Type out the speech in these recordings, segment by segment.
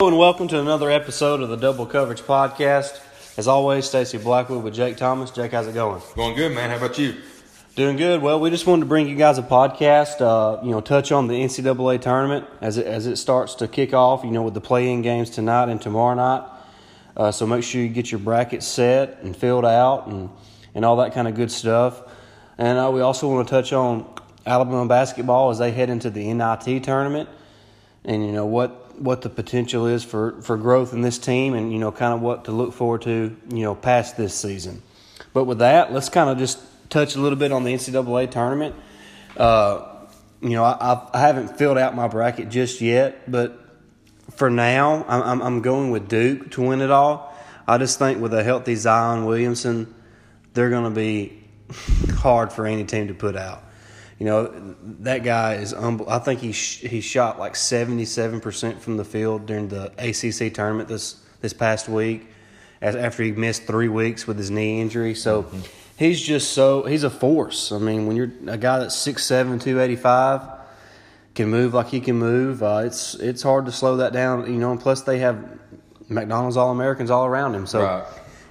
Hello and welcome to another episode of the Double Coverage Podcast. As always, Stacy Blackwood with Jake Thomas. Jake, how's it going? Going good, man. How about you? Doing good. Well, we just wanted to bring you guys a podcast. Uh, you know, touch on the NCAA tournament as it as it starts to kick off. You know, with the play-in games tonight and tomorrow night. Uh, so make sure you get your brackets set and filled out and and all that kind of good stuff. And uh, we also want to touch on Alabama basketball as they head into the NIT tournament, and you know what what the potential is for, for growth in this team, and you know kind of what to look forward to you know past this season. But with that, let's kind of just touch a little bit on the NCAA tournament. Uh, you know, I, I haven't filled out my bracket just yet, but for now, I'm, I'm going with Duke to win it all. I just think with a healthy Zion Williamson, they're going to be hard for any team to put out. You know, that guy is unbelievable. I think he sh- he shot like 77% from the field during the ACC tournament this this past week after he missed 3 weeks with his knee injury. So mm-hmm. he's just so he's a force. I mean, when you're a guy that's 6'7", 285 can move like he can move, uh, it's it's hard to slow that down, you know, and plus they have McDonald's All-Americans all around him. So right.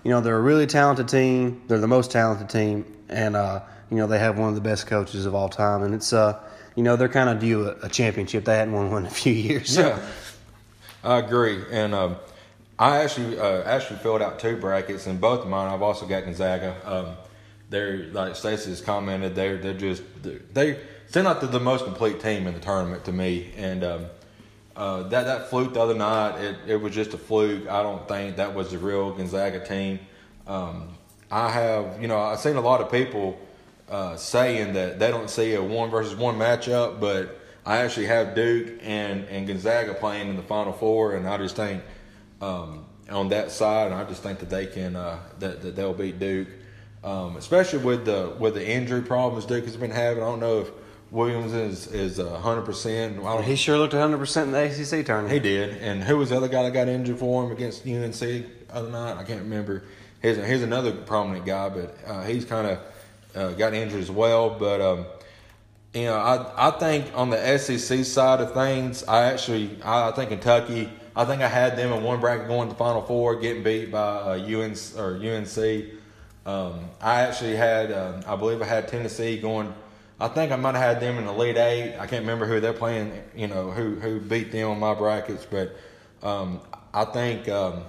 you know, they're a really talented team. They're the most talented team and uh you know they have one of the best coaches of all time, and it's uh you know they're kind of due a, a championship. They hadn't won one in a few years. Yeah, I agree, and um, I actually uh, actually filled out two brackets, and both of mine I've also got Gonzaga. Um, they're like Stacey's commented, they're they're just they're, they seem like they're the most complete team in the tournament to me, and. Um, uh, that that fluke the other night, it, it was just a fluke. I don't think that was the real Gonzaga team. Um, I have, you know, I've seen a lot of people uh, saying that they don't see a one versus one matchup, but I actually have Duke and, and Gonzaga playing in the Final Four, and I just think um, on that side, I just think that they can uh, that, that they'll beat Duke, um, especially with the with the injury problems Duke has been having. I don't know if Williams is is hundred percent. He sure looked hundred percent in the ACC tournament. He did. And who was the other guy that got injured for him against UNC other night? I can't remember. Here's here's another prominent guy, but uh, he's kind of uh, got injured as well. But um, you know, I I think on the SEC side of things, I actually I, I think Kentucky. I think I had them in one bracket going to the Final Four, getting beat by uh, UNC or UNC. Um, I actually had, um, I believe I had Tennessee going. I think I might have had them in the Elite Eight. I can't remember who they're playing. You know who who beat them on my brackets, but um, I think um,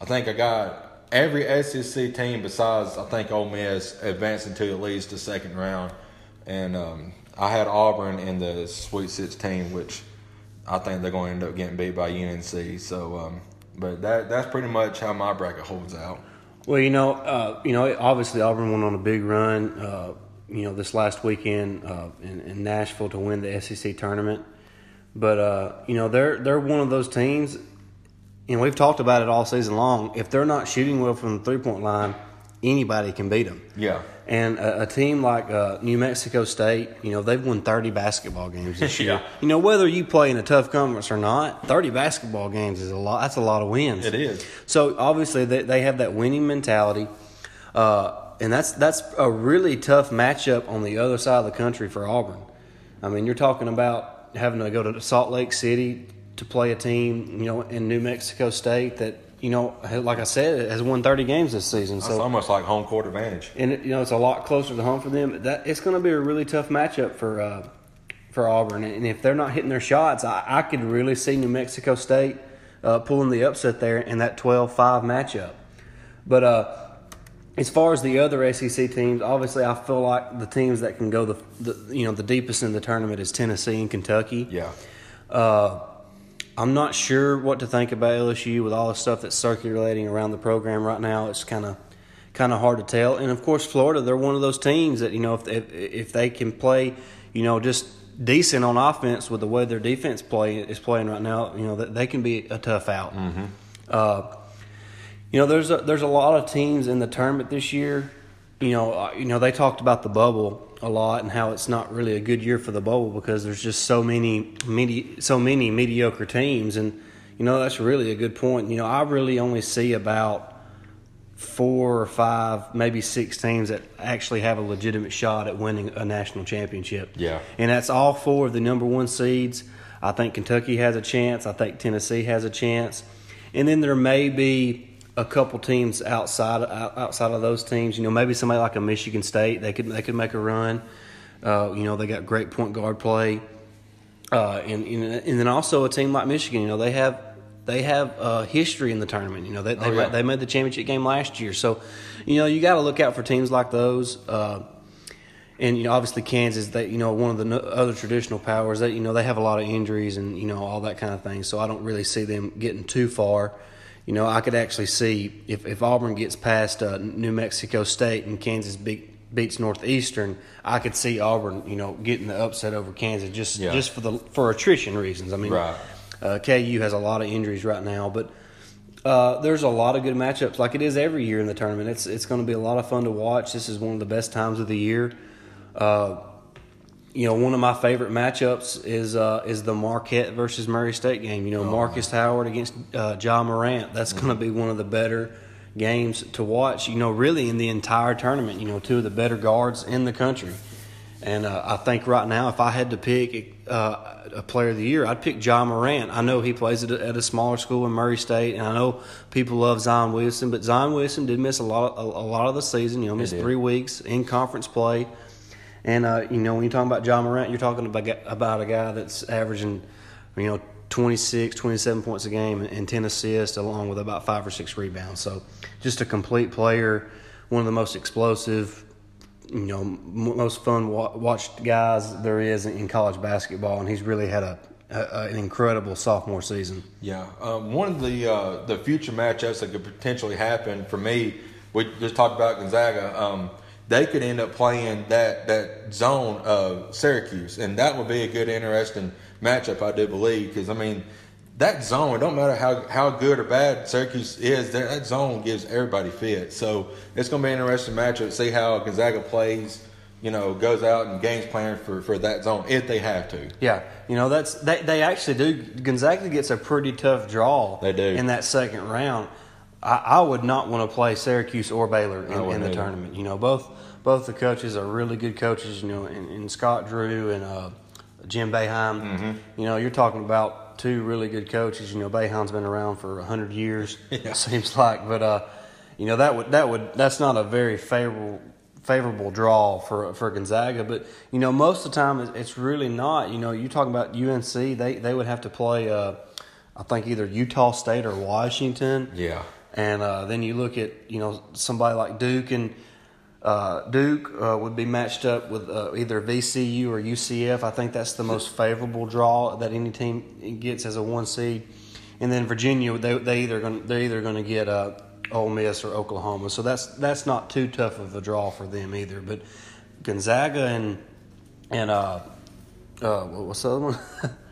I think I got every SEC team besides I think Ole Miss advancing to at least the second round, and um, I had Auburn in the Sweet 16, which I think they're going to end up getting beat by UNC. So, um, but that that's pretty much how my bracket holds out. Well, you know, uh, you know, obviously Auburn went on a big run. Uh, you know, this last weekend uh, in, in, Nashville to win the SEC tournament. But uh, you know, they're they're one of those teams and we've talked about it all season long. If they're not shooting well from the three point line, anybody can beat them. Yeah. And a, a team like uh, New Mexico State, you know, they've won 30 basketball games this year. yeah. You know, whether you play in a tough conference or not, 30 basketball games is a lot. That's a lot of wins. It is. So obviously they, they have that winning mentality. Uh, and that's that's a really tough matchup on the other side of the country for Auburn. I mean, you're talking about having to go to Salt Lake City, to play a team, you know, in New Mexico State that you know, like I said, has won 30 games this season. That's so it's almost like home court advantage. And you know, it's a lot closer to home for them. That it's going to be a really tough matchup for uh, for Auburn. And if they're not hitting their shots, I, I could really see New Mexico State uh, pulling the upset there in that 12-5 matchup. But uh, as far as the other SEC teams, obviously, I feel like the teams that can go the, the you know the deepest in the tournament is Tennessee and Kentucky. Yeah. I'm not sure what to think about LSU with all the stuff that's circulating around the program right now. It's kind of kind of hard to tell. And of course, Florida, they're one of those teams that you know if if, if they can play, you know, just decent on offense with the way their defense play is playing right now, you know, that they can be a tough out. Mm-hmm. Uh, you know, there's a, there's a lot of teams in the tournament this year. You know, uh, you know they talked about the bubble a lot and how it's not really a good year for the bowl because there's just so many medi- so many mediocre teams and you know that's really a good point. You know, I really only see about four or five, maybe six teams that actually have a legitimate shot at winning a national championship. Yeah. And that's all four of the number one seeds. I think Kentucky has a chance. I think Tennessee has a chance, and then there may be a couple teams outside outside of those teams. You know, maybe somebody like a Michigan State they could they could make a run. Uh, you know, they got great point guard play, uh, and, and and then also a team like Michigan. You know, they have they have uh, history in the tournament. You know, they they, Oh, yeah. they made the championship game last year, so you know you got to look out for teams like those. Uh, and you know, obviously Kansas, they you know one of the no- other traditional powers. That you know they have a lot of injuries and you know all that kind of thing. So I don't really see them getting too far. You know, I could actually see if, if Auburn gets past uh, New Mexico State and Kansas beat, beats Northeastern, I could see Auburn, you know, getting the upset over Kansas just Yeah. just for the for attrition reasons. I mean, Right. uh, KU has a lot of injuries right now, but uh, there's a lot of good matchups, like it is every year in the tournament. It's it's going to be a lot of fun to watch. This is one of the best times of the year. Uh, you know, one of my favorite matchups is uh, is the Marquette versus Murray State game. You know, Marcus Howard against uh, Ja Morant. That's going to be one of the better games to watch. You know, really in the entire tournament. You know, two of the better guards in the country. And uh, I think right now, if I had to pick uh, a player of the year, I'd pick Ja Morant. I know he plays at a, at a smaller school in Murray State, and I know people love Zion Williamson, but Zion Williamson did miss a lot, a, a lot of the season. You know, missed three weeks in conference play. And uh, you know, when you're talking about Ja Morant, you're talking about about a guy that's averaging, you know, 26, 27 points a game and, and 10 assists, along with about five or six rebounds. So, just a complete player, one of the most explosive, you know, most fun wa- watched guys there is in college basketball, and he's really had a, a an incredible sophomore season. Yeah, um, one of the uh, the future matchups that could potentially happen for me, we just talked about Gonzaga. Um, they could end up playing that that zone of Syracuse, and that would be a good, interesting matchup. I do believe because I mean that zone. It don't matter how how good or bad Syracuse is. That, that zone gives everybody fit. So it's going to be an interesting matchup. See how Gonzaga plays. You know, goes out and games plan for for that zone if they have to. Yeah, you know that's they they actually do. Gonzaga gets a pretty tough draw. They do. in that second round. I, I would not want to play Syracuse or Baylor in, in the either. tournament. You know, both both the coaches are really good coaches. You know, and, and Scott Drew and uh, Jim Boeheim. Mm-hmm. You know, you're talking about two really good coaches. You know, Boeheim's been around for hundred years. Yeah. It seems like, but uh, you know that would that would that's not a very favorable favorable draw for for Gonzaga. But you know, most of the time it's, it's really not. You know, you talking about UNC, they they would have to play. Uh, I think either Utah State or Washington. Yeah. And uh, then you look at you know somebody like Duke and uh, Duke uh, would be matched up with uh, either VCU or UCF. I think that's the most favorable draw that any team gets as a one seed. And then Virginia, they they either going they're either going to get uh, Ole Miss or Oklahoma. So that's that's not too tough of a draw for them either. But Gonzaga and and uh, uh, what- what's the other one?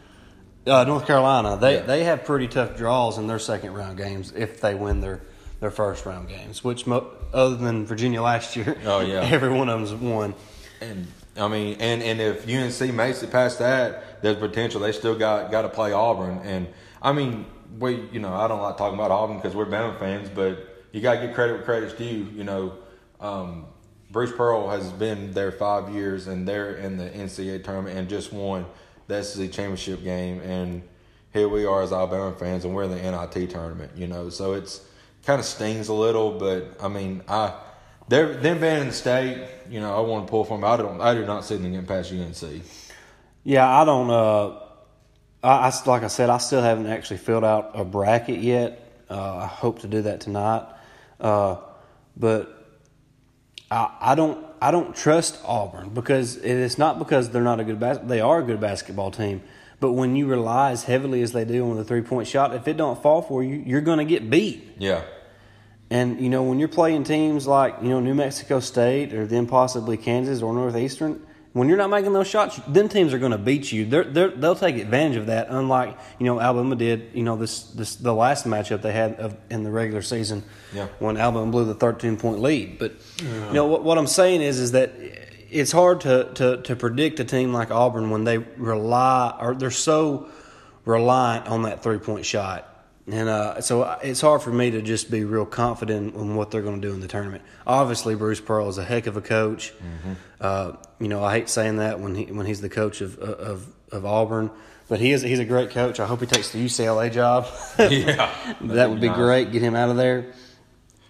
uh, North Carolina. They Yeah. they have pretty tough draws in their second round games if they win their their first round games. Which mo- other than Virginia last year, Oh, yeah. every one of them's won. And I mean, and, and if UNC makes it past that, there's potential. They still got got to play Auburn. And I mean, we you know I don't like talking about Auburn because we're Bama fans, but you got to give credit where credit's due. You know, um, Bruce Pearl has been there five years, and they're in the NCAA tournament and just won the SEC championship game. And here we are as Alabama fans, and we're in the NIT tournament. You know, so it's kind of stings a little, but I mean, I they're them being in the state. You know, I want to pull from. 'em. I don't. I do not see them getting past UNC. Yeah, I don't. Uh, I, I like I said, I still haven't actually filled out a bracket yet. Uh, I hope to do that tonight. Uh, but I, I don't. I don't trust Auburn because it is not because they're not a good bas- They are a good basketball team. But when you rely as heavily as they do on the three point shot, if it don't fall for you, you're going to get beat. Yeah, And you know when you're playing teams like you know New Mexico State or then possibly Kansas or Northeastern, when you're not making those shots, then teams are going to beat you. They're, they're, they'll take advantage of that. Unlike you know Alabama did, you know this this the last matchup they had of, in the regular season Yeah. when Alabama blew the 13 point lead. But you know what what I'm saying is is that it's hard to, to to predict a team like Auburn when they rely or they're so reliant on that three point shot. And uh, so it's hard for me to just be real confident in what they're going to do in the tournament. Obviously, Bruce Pearl is a heck of a coach. Uh, you know, I hate saying that when he when he's the coach of of, of Auburn, But he is he's a great coach. I hope he takes the UCLA job. Yeah, that would be nice. great. Get him out of there.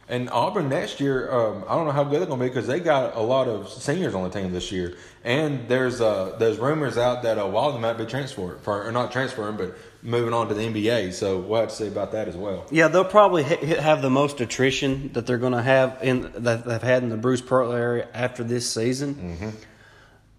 And Auburn next year, um, I don't know how good they're going to be because they got a lot of seniors on the team this year. And there's uh, there's rumors out that uh, Walden might be transferred, for, or not transferring, but moving on to the NBA. So we'll have to see about that as well. Yeah, they'll probably ha- have the most attrition that they're going to have in that they've had in the Bruce Pearl area after this season. Mm-hmm.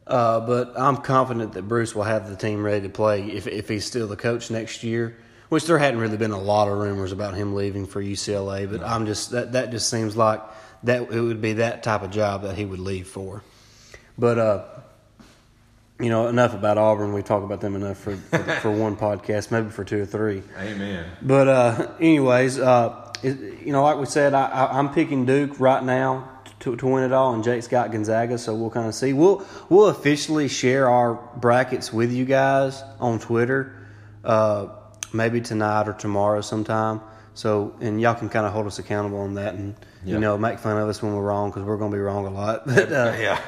Uh, but I'm confident that Bruce will have the team ready to play if if he's still the coach next year. Which there hadn't really been a lot of rumors about him leaving for UCLA, but I'm just that that just seems like that it would be that type of job that he would leave for. But uh, you know, enough about Auburn. We talk about them enough for for, for one podcast, maybe for two or three. Amen. But uh, anyways, uh, it, you know, like we said, I, I, I'm picking Duke right now to, to win it all, and Jake's got Gonzaga. So we'll kind of see. We'll we'll officially share our brackets with you guys on Twitter, uh, maybe tonight or tomorrow sometime. So and y'all can kind of hold us accountable on that, and Yeah. you know, make fun of us when we're wrong because we're going to be wrong a lot. But uh, Yeah.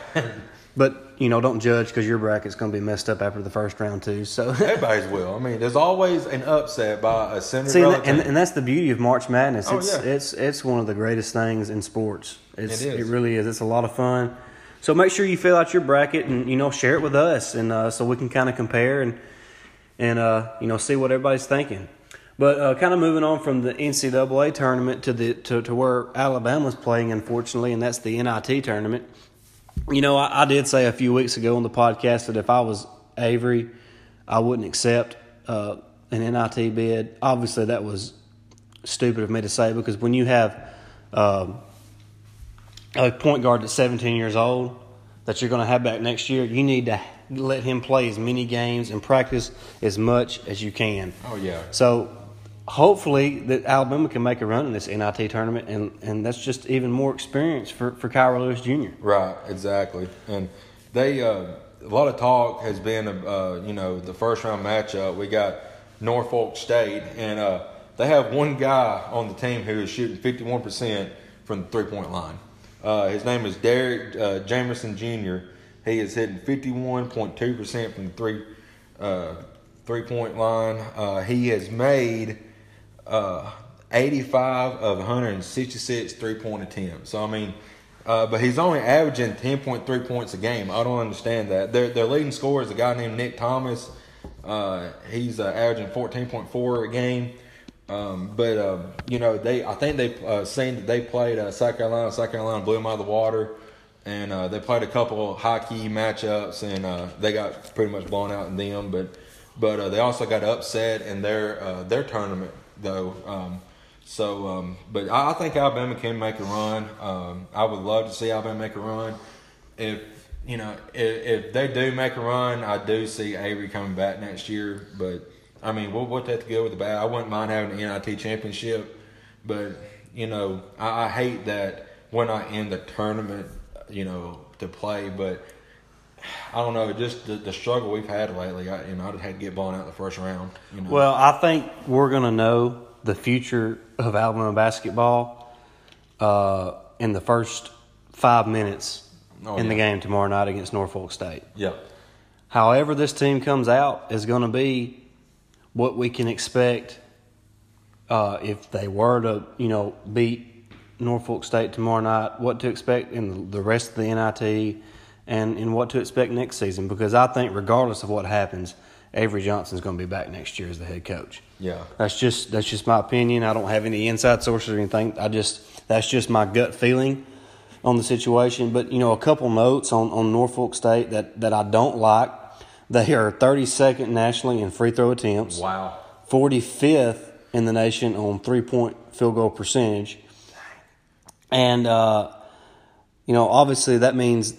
but you know, don't judge because your bracket's going to be messed up after the first round too. So. Everybody's will. I mean, there's always an upset by a See, and, Cinderella and, and that's the beauty of March Madness. Oh, It's yeah. it's it's one of the greatest things in sports. It's, It is. It really is. It's a lot of fun. So make sure you fill out your bracket and you know share it with us, and uh, so we can kind of compare and and uh, you know see what everybody's thinking. But uh, kind of moving on from the NCAA tournament to the to, to where Alabama's playing, unfortunately, and that's the NIT tournament. You know, I, I did say a few weeks ago on the podcast that if I was Avery, I wouldn't accept uh, an NIT bid. Obviously, that was stupid of me to say because when you have um, a point guard that's 17 years old that you're going to have back next year, you need to let him play as many games and practice as much as you can. oh yeah. So hopefully that Alabama can make a run in this NIT tournament, and, and that's just even more experience for, for Kira Lewis Jr. Right, exactly. And they uh, a lot of talk has been uh, you know the first round matchup. We got Norfolk State, and uh, they have one guy on the team who is shooting fifty one percent from the three point line. Uh, his name is Derek uh, Jamerson Jr. He is hitting fifty one point two percent from the three uh, three point line. Uh, he has made uh, 85 of 166 three point attempts. So, I mean, uh, but he's only averaging 10.3 points a game. I don't understand that. Their, their leading scorer is a guy named Nick Thomas. Uh, he's uh, averaging 14.4 a game. Um, but, uh, you know, they I think they uh, seen that they played South Carolina. South Carolina blew them out of the water. And uh, they played a couple of high key matchups, and uh, they got pretty much blown out in them. But but uh, they also got upset in their uh, their tournament though. Um, so, um, but I, I think Alabama can make a run. Um, I would love to see Alabama make a run. If you know, if, if they do make a run, I do see Avery coming back next year. But I mean, we'll, we'll take the good with the bad. I wouldn't mind having an NIT championship, but you know, I, I hate that we're not in the tournament. You know, to play, but. I don't know, just the, the struggle we've had lately. I, you know, I had to get blown out in the first round. You know, Well, I think we're going to know the future of Alabama basketball uh, in the first five minutes Oh, in the game tomorrow night against Norfolk State. yeah, However, this team comes out is going to be what we can expect uh, if they were to, you know, beat Norfolk State tomorrow night. What to expect in the rest of the NIT, and and what to expect next season. Because I think, regardless of what happens, Avery Johnson's going to be back next year as the head coach. yeah. That's just that's just my opinion. I don't have any inside sources or anything. I just that's just my gut feeling on the situation. But you know, a couple notes on, on Norfolk State that, that I don't like. They are 32nd nationally in free throw attempts, Wow. 45th in the nation on three point field goal percentage, and uh, you know, obviously that means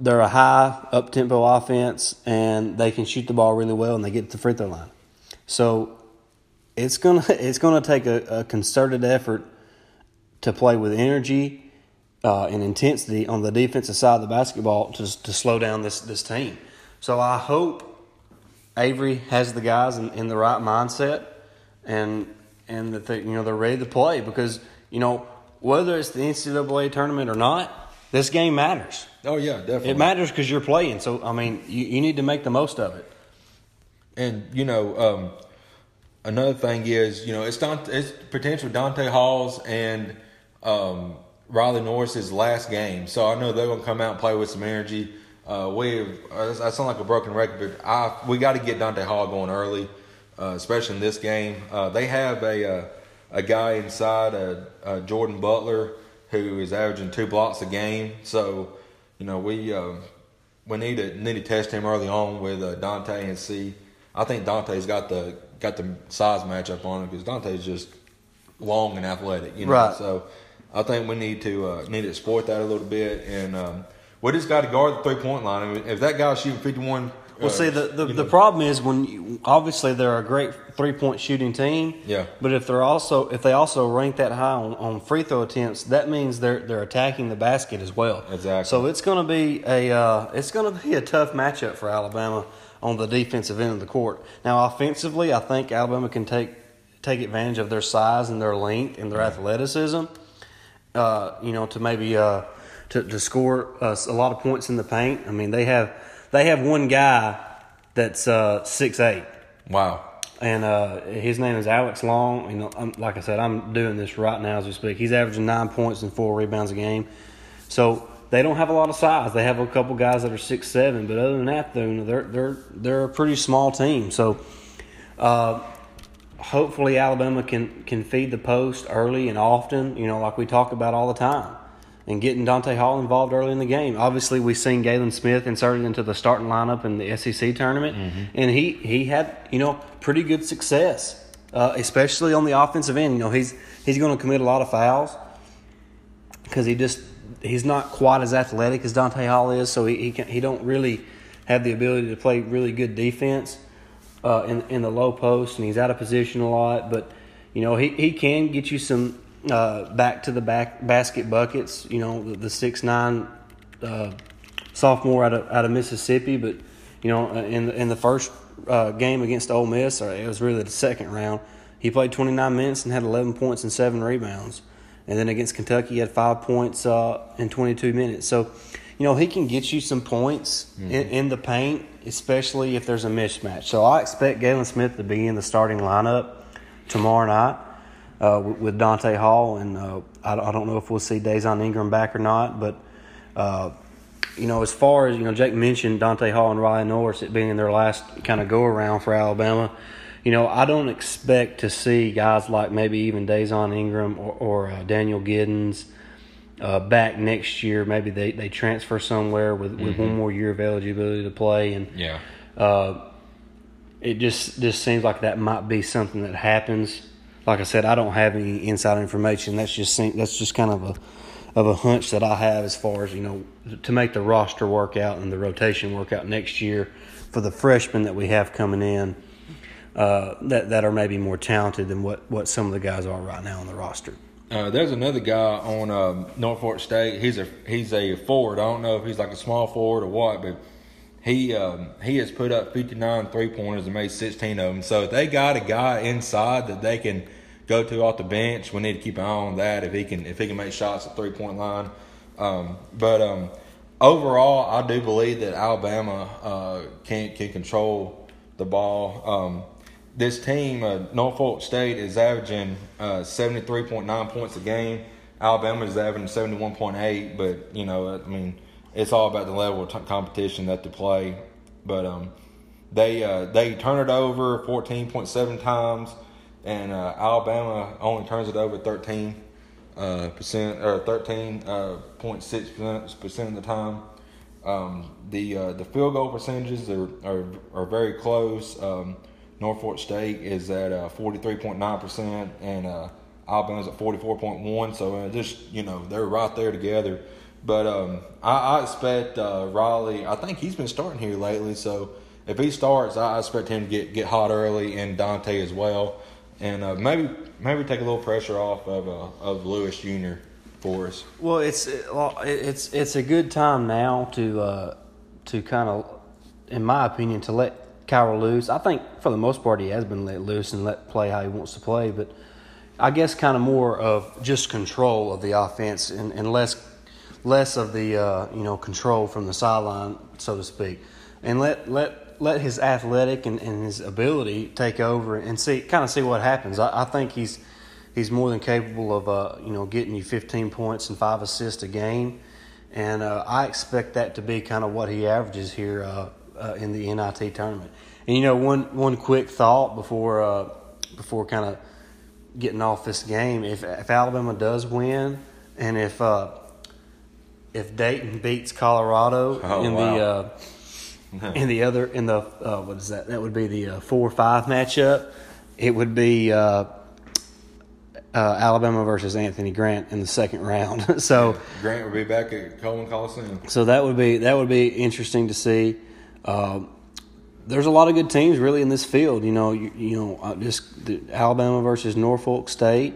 they're a high up tempo offense and they can shoot the ball really well and they get to the free throw line. So it's gonna it's gonna take a, a concerted effort to play with energy uh, and intensity on the defensive side of the basketball to to slow down this this team. So I hope Avery has the guys in, in the right mindset and and that they, you know they're ready to play because you know whether it's the NCAA tournament or not, this game matters. Oh yeah, definitely. It matters because you're playing. So I mean, you, you need to make the most of it. and you know, um, another thing is, you know, it's Donta, it's potential Donta Hall's and um, Riley Norris's last game, so I know they're gonna come out and play with some energy. Uh, we, uh, I sound like a broken record, but I, we got to get Donta Hall going early, uh, especially in this game. Uh, they have a uh, a guy inside, a Jordan Butler, who is averaging two blocks a game. So, you know, we um, we need to need to test him early on with Donta and see. I think Donta's got the got the size matchup on him because Donta's just long and athletic, you know. Right. So I think we need to need to exploit that a little bit and. Um, we just got to guard the three point line. I mean, if that guy's shooting 51. Well, uh, see, the, the, the problem is when you, obviously they're a great three point shooting team. Yeah. But if they're also if they also rank that high on, on free throw attempts, that means they're they're attacking the basket as well. Exactly. So it's going to be a uh, it's going to be a tough matchup for Alabama on the defensive end of the court. Now, offensively, I think Alabama can take take advantage of their size and their length and their athleticism. Uh, you know, to maybe uh, to, to score uh, a lot of points in the paint. I mean, they have they have one guy that's uh, six eight. Wow. And uh, his name is Alex Long. You know, I'm, like I said, I'm doing this right now as we speak. He's averaging nine points and four rebounds a game. So they don't have a lot of size. They have a couple guys that are six seven, but other than that, though, they're they're they're a pretty small team. So. Uh, hopefully Alabama can can feed the post early and often, you know, like we talk about all the time and getting Donta Hall involved early in the game. Obviously, we've seen Galin Smith inserted into the starting lineup in the SEC tournament, mm-hmm. and he he had you know pretty good success, uh, especially on the offensive end. You know, he's he's going to commit a lot of fouls because he just he's not quite as athletic as Donta Hall is, so he he, can, he don't really have the ability to play really good defense uh, in in the low post, and he's out of position a lot, but. You know, he, he can get you some uh, back to the back basket buckets. You know, the, the six nine uh, sophomore out of out of Mississippi, but you know, uh, in the, in the first uh, game against Ole Miss, or it was really the second round, he played 29 minutes and had 11 points and seven rebounds. And then against Kentucky, he had five points uh, in 22 minutes. So, you know, he can get you some points mm-hmm. in, in, the paint, especially if there's a mismatch. So I expect Galin Smith to be in the starting lineup tomorrow night uh, with Donta Hall, and uh, I, I, don't know if we'll see Dazon Ingram back or not. But uh, you know, as far as you know, Jake mentioned Donta Hall and Ryan Norris it being their last kind of go around for Alabama. You know, I don't expect to see guys like maybe even Dazon Ingram or, or uh, Daniel Giddens. Uh, back next year. Maybe they, they transfer somewhere with, with mm-hmm. one more year of eligibility to play, and yeah, uh, it just just seems like that might be something that happens like I said, I don't have any inside information. That's just that's just kind of a of a hunch that I have as far as you know to make the roster work out and the rotation work out next year for the freshmen that we have coming in uh, that that are maybe more talented than what what some of the guys are right now on the roster. Uh, there's another guy on uh, Norfolk State. He's a he's a forward. I don't know if he's like a small forward or what, but he um, he has put up 59 three pointers and made 16 of them. So if they got a guy inside that they can go to off the bench, we need to keep an eye on that if he can if he can make shots at three point line. Um, but um, overall, I do believe that Alabama uh, can can control the ball. Um, this team, uh, Norfolk State, is averaging uh, seventy three point nine points a game. Alabama is averaging seventy one point eight, but you know, I mean it's all about the level of t- competition that they play. But um, they uh, they turn it over 14.7 times, and uh, Alabama only turns it over 13 uh, percent or 13.6 percent of the time. Um, the uh, the field goal percentages are are, are very close. Um, Norfolk State is at 43.9 uh, percent, and uh, Alabama's at 44.1. So just you know they're right there together. But um, I, I, expect uh, Riley. I think he's been starting here lately, so if he starts, I expect him to get, get hot early, and Donta as well, and uh, maybe maybe take a little pressure off of uh, of Lewis Jr. for us. Well, it's it's it's a good time now to uh, to kind of, in my opinion, to let Kyle loose. I think for the most part he has been let loose and let play how he wants to play, but I guess kind of more of just control of the offense and, and less less of the uh, you know control from the sideline, so to speak, and let let let his athletic and, and his ability take over and see kind of see what happens. I, I think he's he's more than capable of uh, you know getting you 15 points and five assists a game, and uh, I expect that to be kind of what he averages here uh, uh in the NIT tournament. And you know one one quick thought before uh, before kind of getting off this game, if if Alabama does win, and if uh, if Dayton beats Colorado Oh, in wow. the in the other in the uh, what is that? That would be the uh, four five matchup. It would be uh, uh, Alabama versus Anthony Grant in the second round. so Grant would be back at Coleman Coliseum. so that would be that would be interesting to see. Um, there's a lot of good teams really in this field. You know, you, you know, uh, just Alabama versus Norfolk State.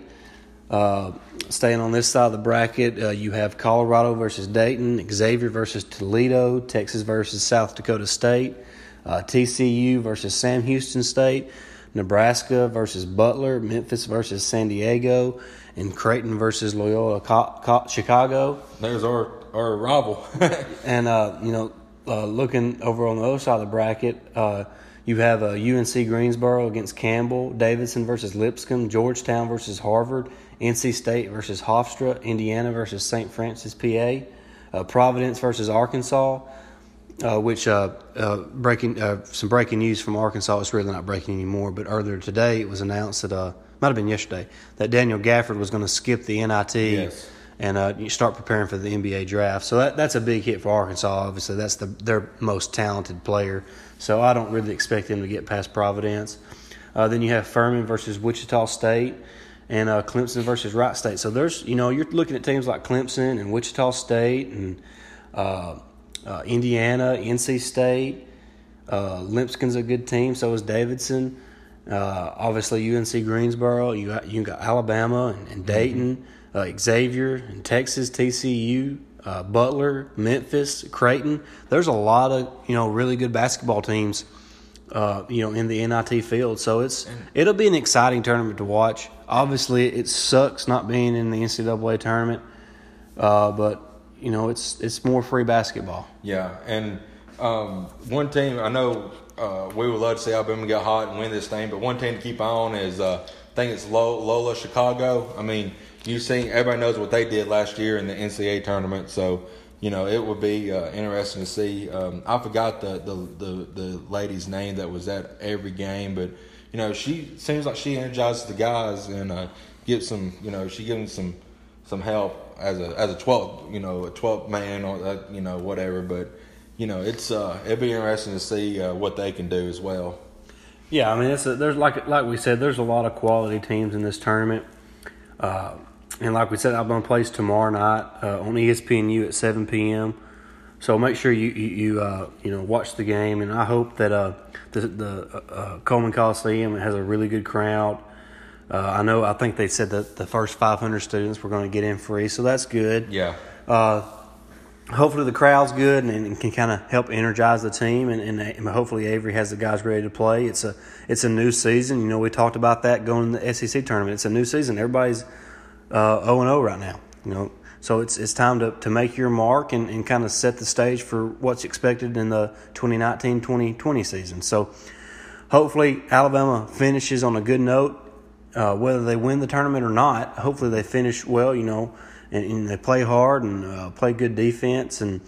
Uh, staying on this side of the bracket, uh, you have Colorado versus Dayton, Xavier versus Toledo, Texas versus South Dakota State, uh, TCU versus Sam Houston State, Nebraska versus Butler, Memphis versus San Diego, and Creighton versus Loyola Co- Co- Chicago. There's our our rival. And uh, you know, uh, looking over on the other side of the bracket, uh, you have uh, UNC Greensboro against Campbell, Davidson versus Lipscomb, Georgetown versus Harvard, NC State versus Hofstra, Indiana versus St. Francis, PA, uh, Providence versus Arkansas. Uh, which uh, uh, breaking uh, some breaking news from Arkansas. It's really not breaking anymore, but earlier today it was announced that uh, might have been yesterday that Daniel Gafford was going to skip the NIT Yes. and uh, start preparing for the NBA draft. So that, that's a big hit for Arkansas. Obviously, that's the their most talented player. So I don't really expect them to get past Providence. Uh, then you have Furman versus Wichita State, and uh, Clemson versus Wright State. So there's you know you're looking at teams like Clemson and Wichita State and uh, uh, Indiana, NC State. Uh, Lipscomb's a good team. So is Davidson. Uh, obviously, UNC Greensboro. You got, you got Alabama and, and Dayton, uh, Xavier and Texas, TCU, uh, Butler, Memphis, Creighton. There's a lot of you know really good basketball teams. Uh, you know, in the NIT field, so it's it'll be an exciting tournament to watch. Obviously, it sucks not being in the NCAA tournament, uh, but you know it's it's more free basketball. Yeah, and um, one team I know uh, we would love to see Alabama get hot and win this thing, but one team to keep on is uh, I think it's Loyola Chicago. I mean, you seen everybody knows what they did last year in the NCAA tournament, so you know it would be uh, interesting to see. Um, I forgot the, the the the lady's name that was at every game, but you know she seems like she energizes the guys and uh, gives some you know she gives them some some help as a as a twelve you know a twelve man or uh, you know whatever. But you know it's uh, it'd be interesting to see uh, what they can do as well. Yeah, I mean, it's a, there's like like we said, there's a lot of quality teams in this tournament, uh, and like we said, I'm going to plays tomorrow night uh, on ESPNU at 7 p.m. So make sure you you you, uh, you know watch the game, and I hope that uh, the the uh, Coleman Coliseum has a really good crowd. Uh, I know I think they said that the first 500 students were going to get in free, so that's good. Yeah, Uh, hopefully the crowd's good and, and can kind of help energize the team and, and hopefully Avery has the guys ready to play. It's a it's a new season. You know, we talked about that going to the SEC tournament. It's a new season. Everybody's uh, 0 and 0 right now. You know, so it's it's time to, to make your mark and, and kind of set the stage for what's expected in the 2019-2020 season. So hopefully Alabama finishes on a good note. Uh, whether they win the tournament or not, hopefully they finish well. You know, and, and they play hard and uh, play good defense and.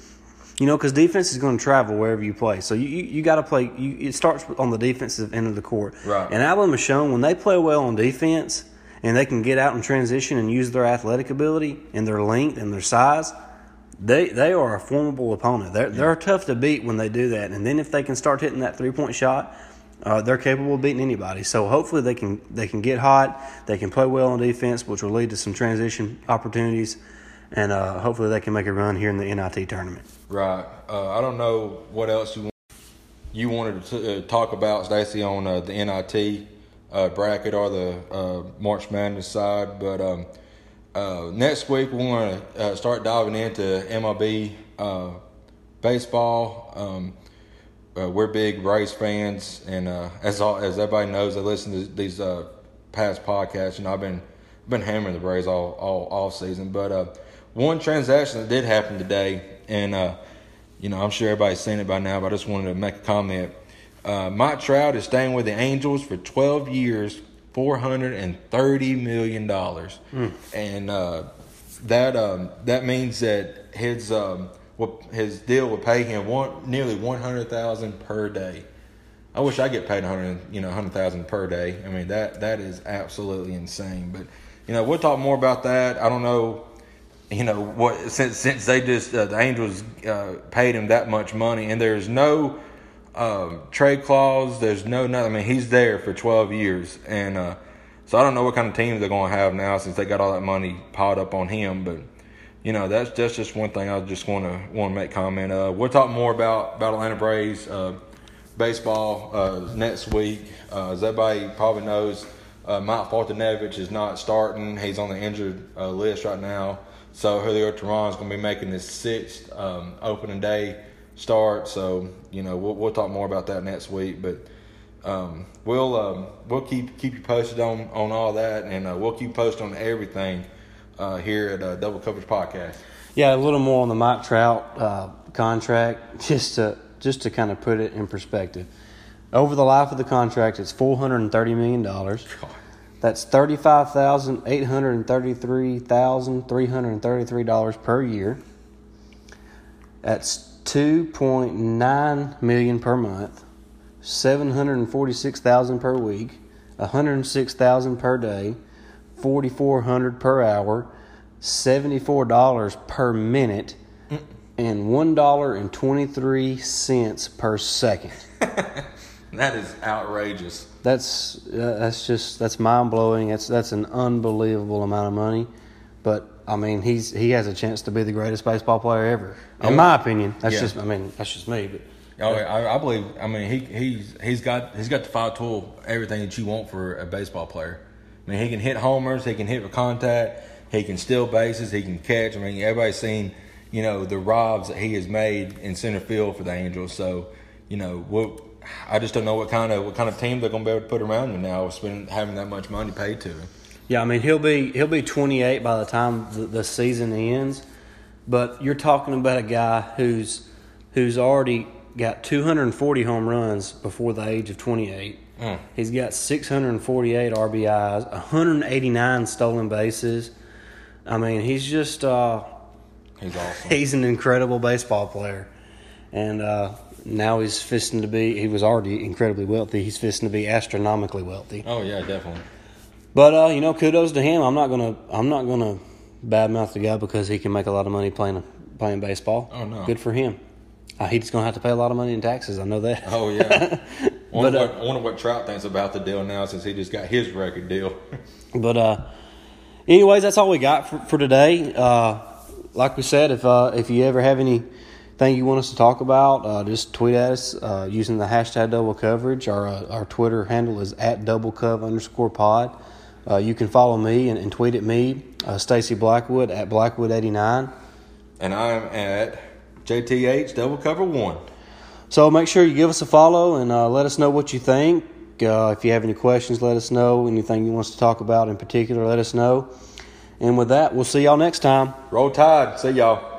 You know, because defense is going to travel wherever you play. So you you, you got to play. You, it starts on the defensive end of the court. Right. And Alabama's shown when they play well on defense and they can get out and transition and use their athletic ability and their length and their size, they they are a formidable opponent. They're they're tough to beat when they do that. And then if they can start hitting that three point shot, uh, they're capable of beating anybody. So hopefully they can they can get hot. They can play well on defense, which will lead to some transition opportunities. And uh, hopefully they can make a run here in the NIT tournament. right. Uh, I don't know what else you you wanted to uh, talk about, Stacy, on uh, the NIT uh, bracket or the uh, March Madness side, but um, uh, next week we want to uh, start diving into MLB uh, baseball. Um, uh, we're big Rays fans, and as all, as everybody knows, I listen to these past podcasts. Know, I've been been hammering the Rays all all all season. But one transaction that did happen today, and you know, I'm sure everybody's seen it by now, but I just wanted to make a comment. Uh, Mike Trout is staying with the Angels for 12 years, 430 million dollars, and uh, that um, that means that his um, what his deal would pay him one nearly 100,000 per day. I wish I get paid 100, you know, 100,000 per day. I mean that that is absolutely insane. But you know, we'll talk more about that. I don't know you know what since since they just uh, the Angels uh, paid him that much money and there's no um, trade clause there's no nothing I mean he's there for 12 years and uh, so I don't know what kind of team they're going to have now since they got all that money piled up on him but you know that's that's just one thing I just want to want to make comment uh we'll talk more about about Atlanta Braves uh, baseball uh, next week. Uh, as everybody probably knows uh, Mike Foltynewicz is not starting. He's on the injured list right now. So Julio Teheran is going to be making his sixth um, opening day start. So you know we'll, we'll talk more about that next week, but um, we'll um, we'll keep keep you posted on on all that, and uh, we'll keep posted on everything uh, here at uh, Double Coverage Podcast. Yeah, a little more on the Mike Trout uh, contract, just to just to kind of put it in perspective. Over the life of the contract, it's four hundred and thirty million dollars. That's thirty-five thousand eight hundred and thirty-three thousand three hundred and thirty-three dollars per year. That's two point nine million per month, seven hundred and forty-six thousand per week, one hundred and six thousand per day, forty-four hundred per hour, seventy-four dollars per minute, and one dollar and twenty-three cents per second. That is outrageous. That's uh, that's just that's mind blowing. That's that's an unbelievable amount of money, but I mean he's he has a chance to be the greatest baseball player ever, in oh, my opinion. That's Yeah. just I mean that's just me. But Oh, I, I believe. I mean, he he's he's got he's got the five tool everything that you want for a baseball player. I mean, he can hit homers, he can hit for contact, he can steal bases, he can catch. I mean, everybody's seen you know the robs that he has made in center field for the Angels. So you know what. I just don't know what kind of what kind of team they're going to be able to put around him now, spending having that much money paid to him. Yeah, I mean he'll be he'll be 28 by the time the, the season ends, but you're talking about a guy who's who's already got 240 home runs before the age of 28. Mm. He's got 648 RBIs, 189 stolen bases. I mean, he's just uh, He's awesome. he's an incredible baseball player, and uh, now he's fisting to be. He was already incredibly wealthy. He's fisting to be astronomically wealthy. oh yeah, definitely. But uh, you know, kudos to him. I'm not gonna I'm not gonna badmouth the guy because he can make a lot of money playing playing baseball. Oh, no. good for him. Uh, he's gonna have to pay a lot of money in taxes. I know that. Oh yeah. wonder, But, uh, what, wonder what Trout thinks about the deal now since he just got his record deal. But uh, anyways, that's all we got for, for today. Uh, like we said, if uh, if you ever have anything you want us to talk about, uh, just tweet at us uh, using the hashtag double coverage. Our uh, our Twitter handle is at double cov underscore pod. Uh, you can follow me and, and tweet at me, uh, Stacy Blackwood at Blackwood eighty nine. and I'm at JTH Double Cover One. So make sure you give us a follow and uh, let us know what you think. Uh, if you have any questions, let us know. Anything you want us to talk about in particular, let us know. And with that, we'll see y'all next time. Roll Tide. See y'all.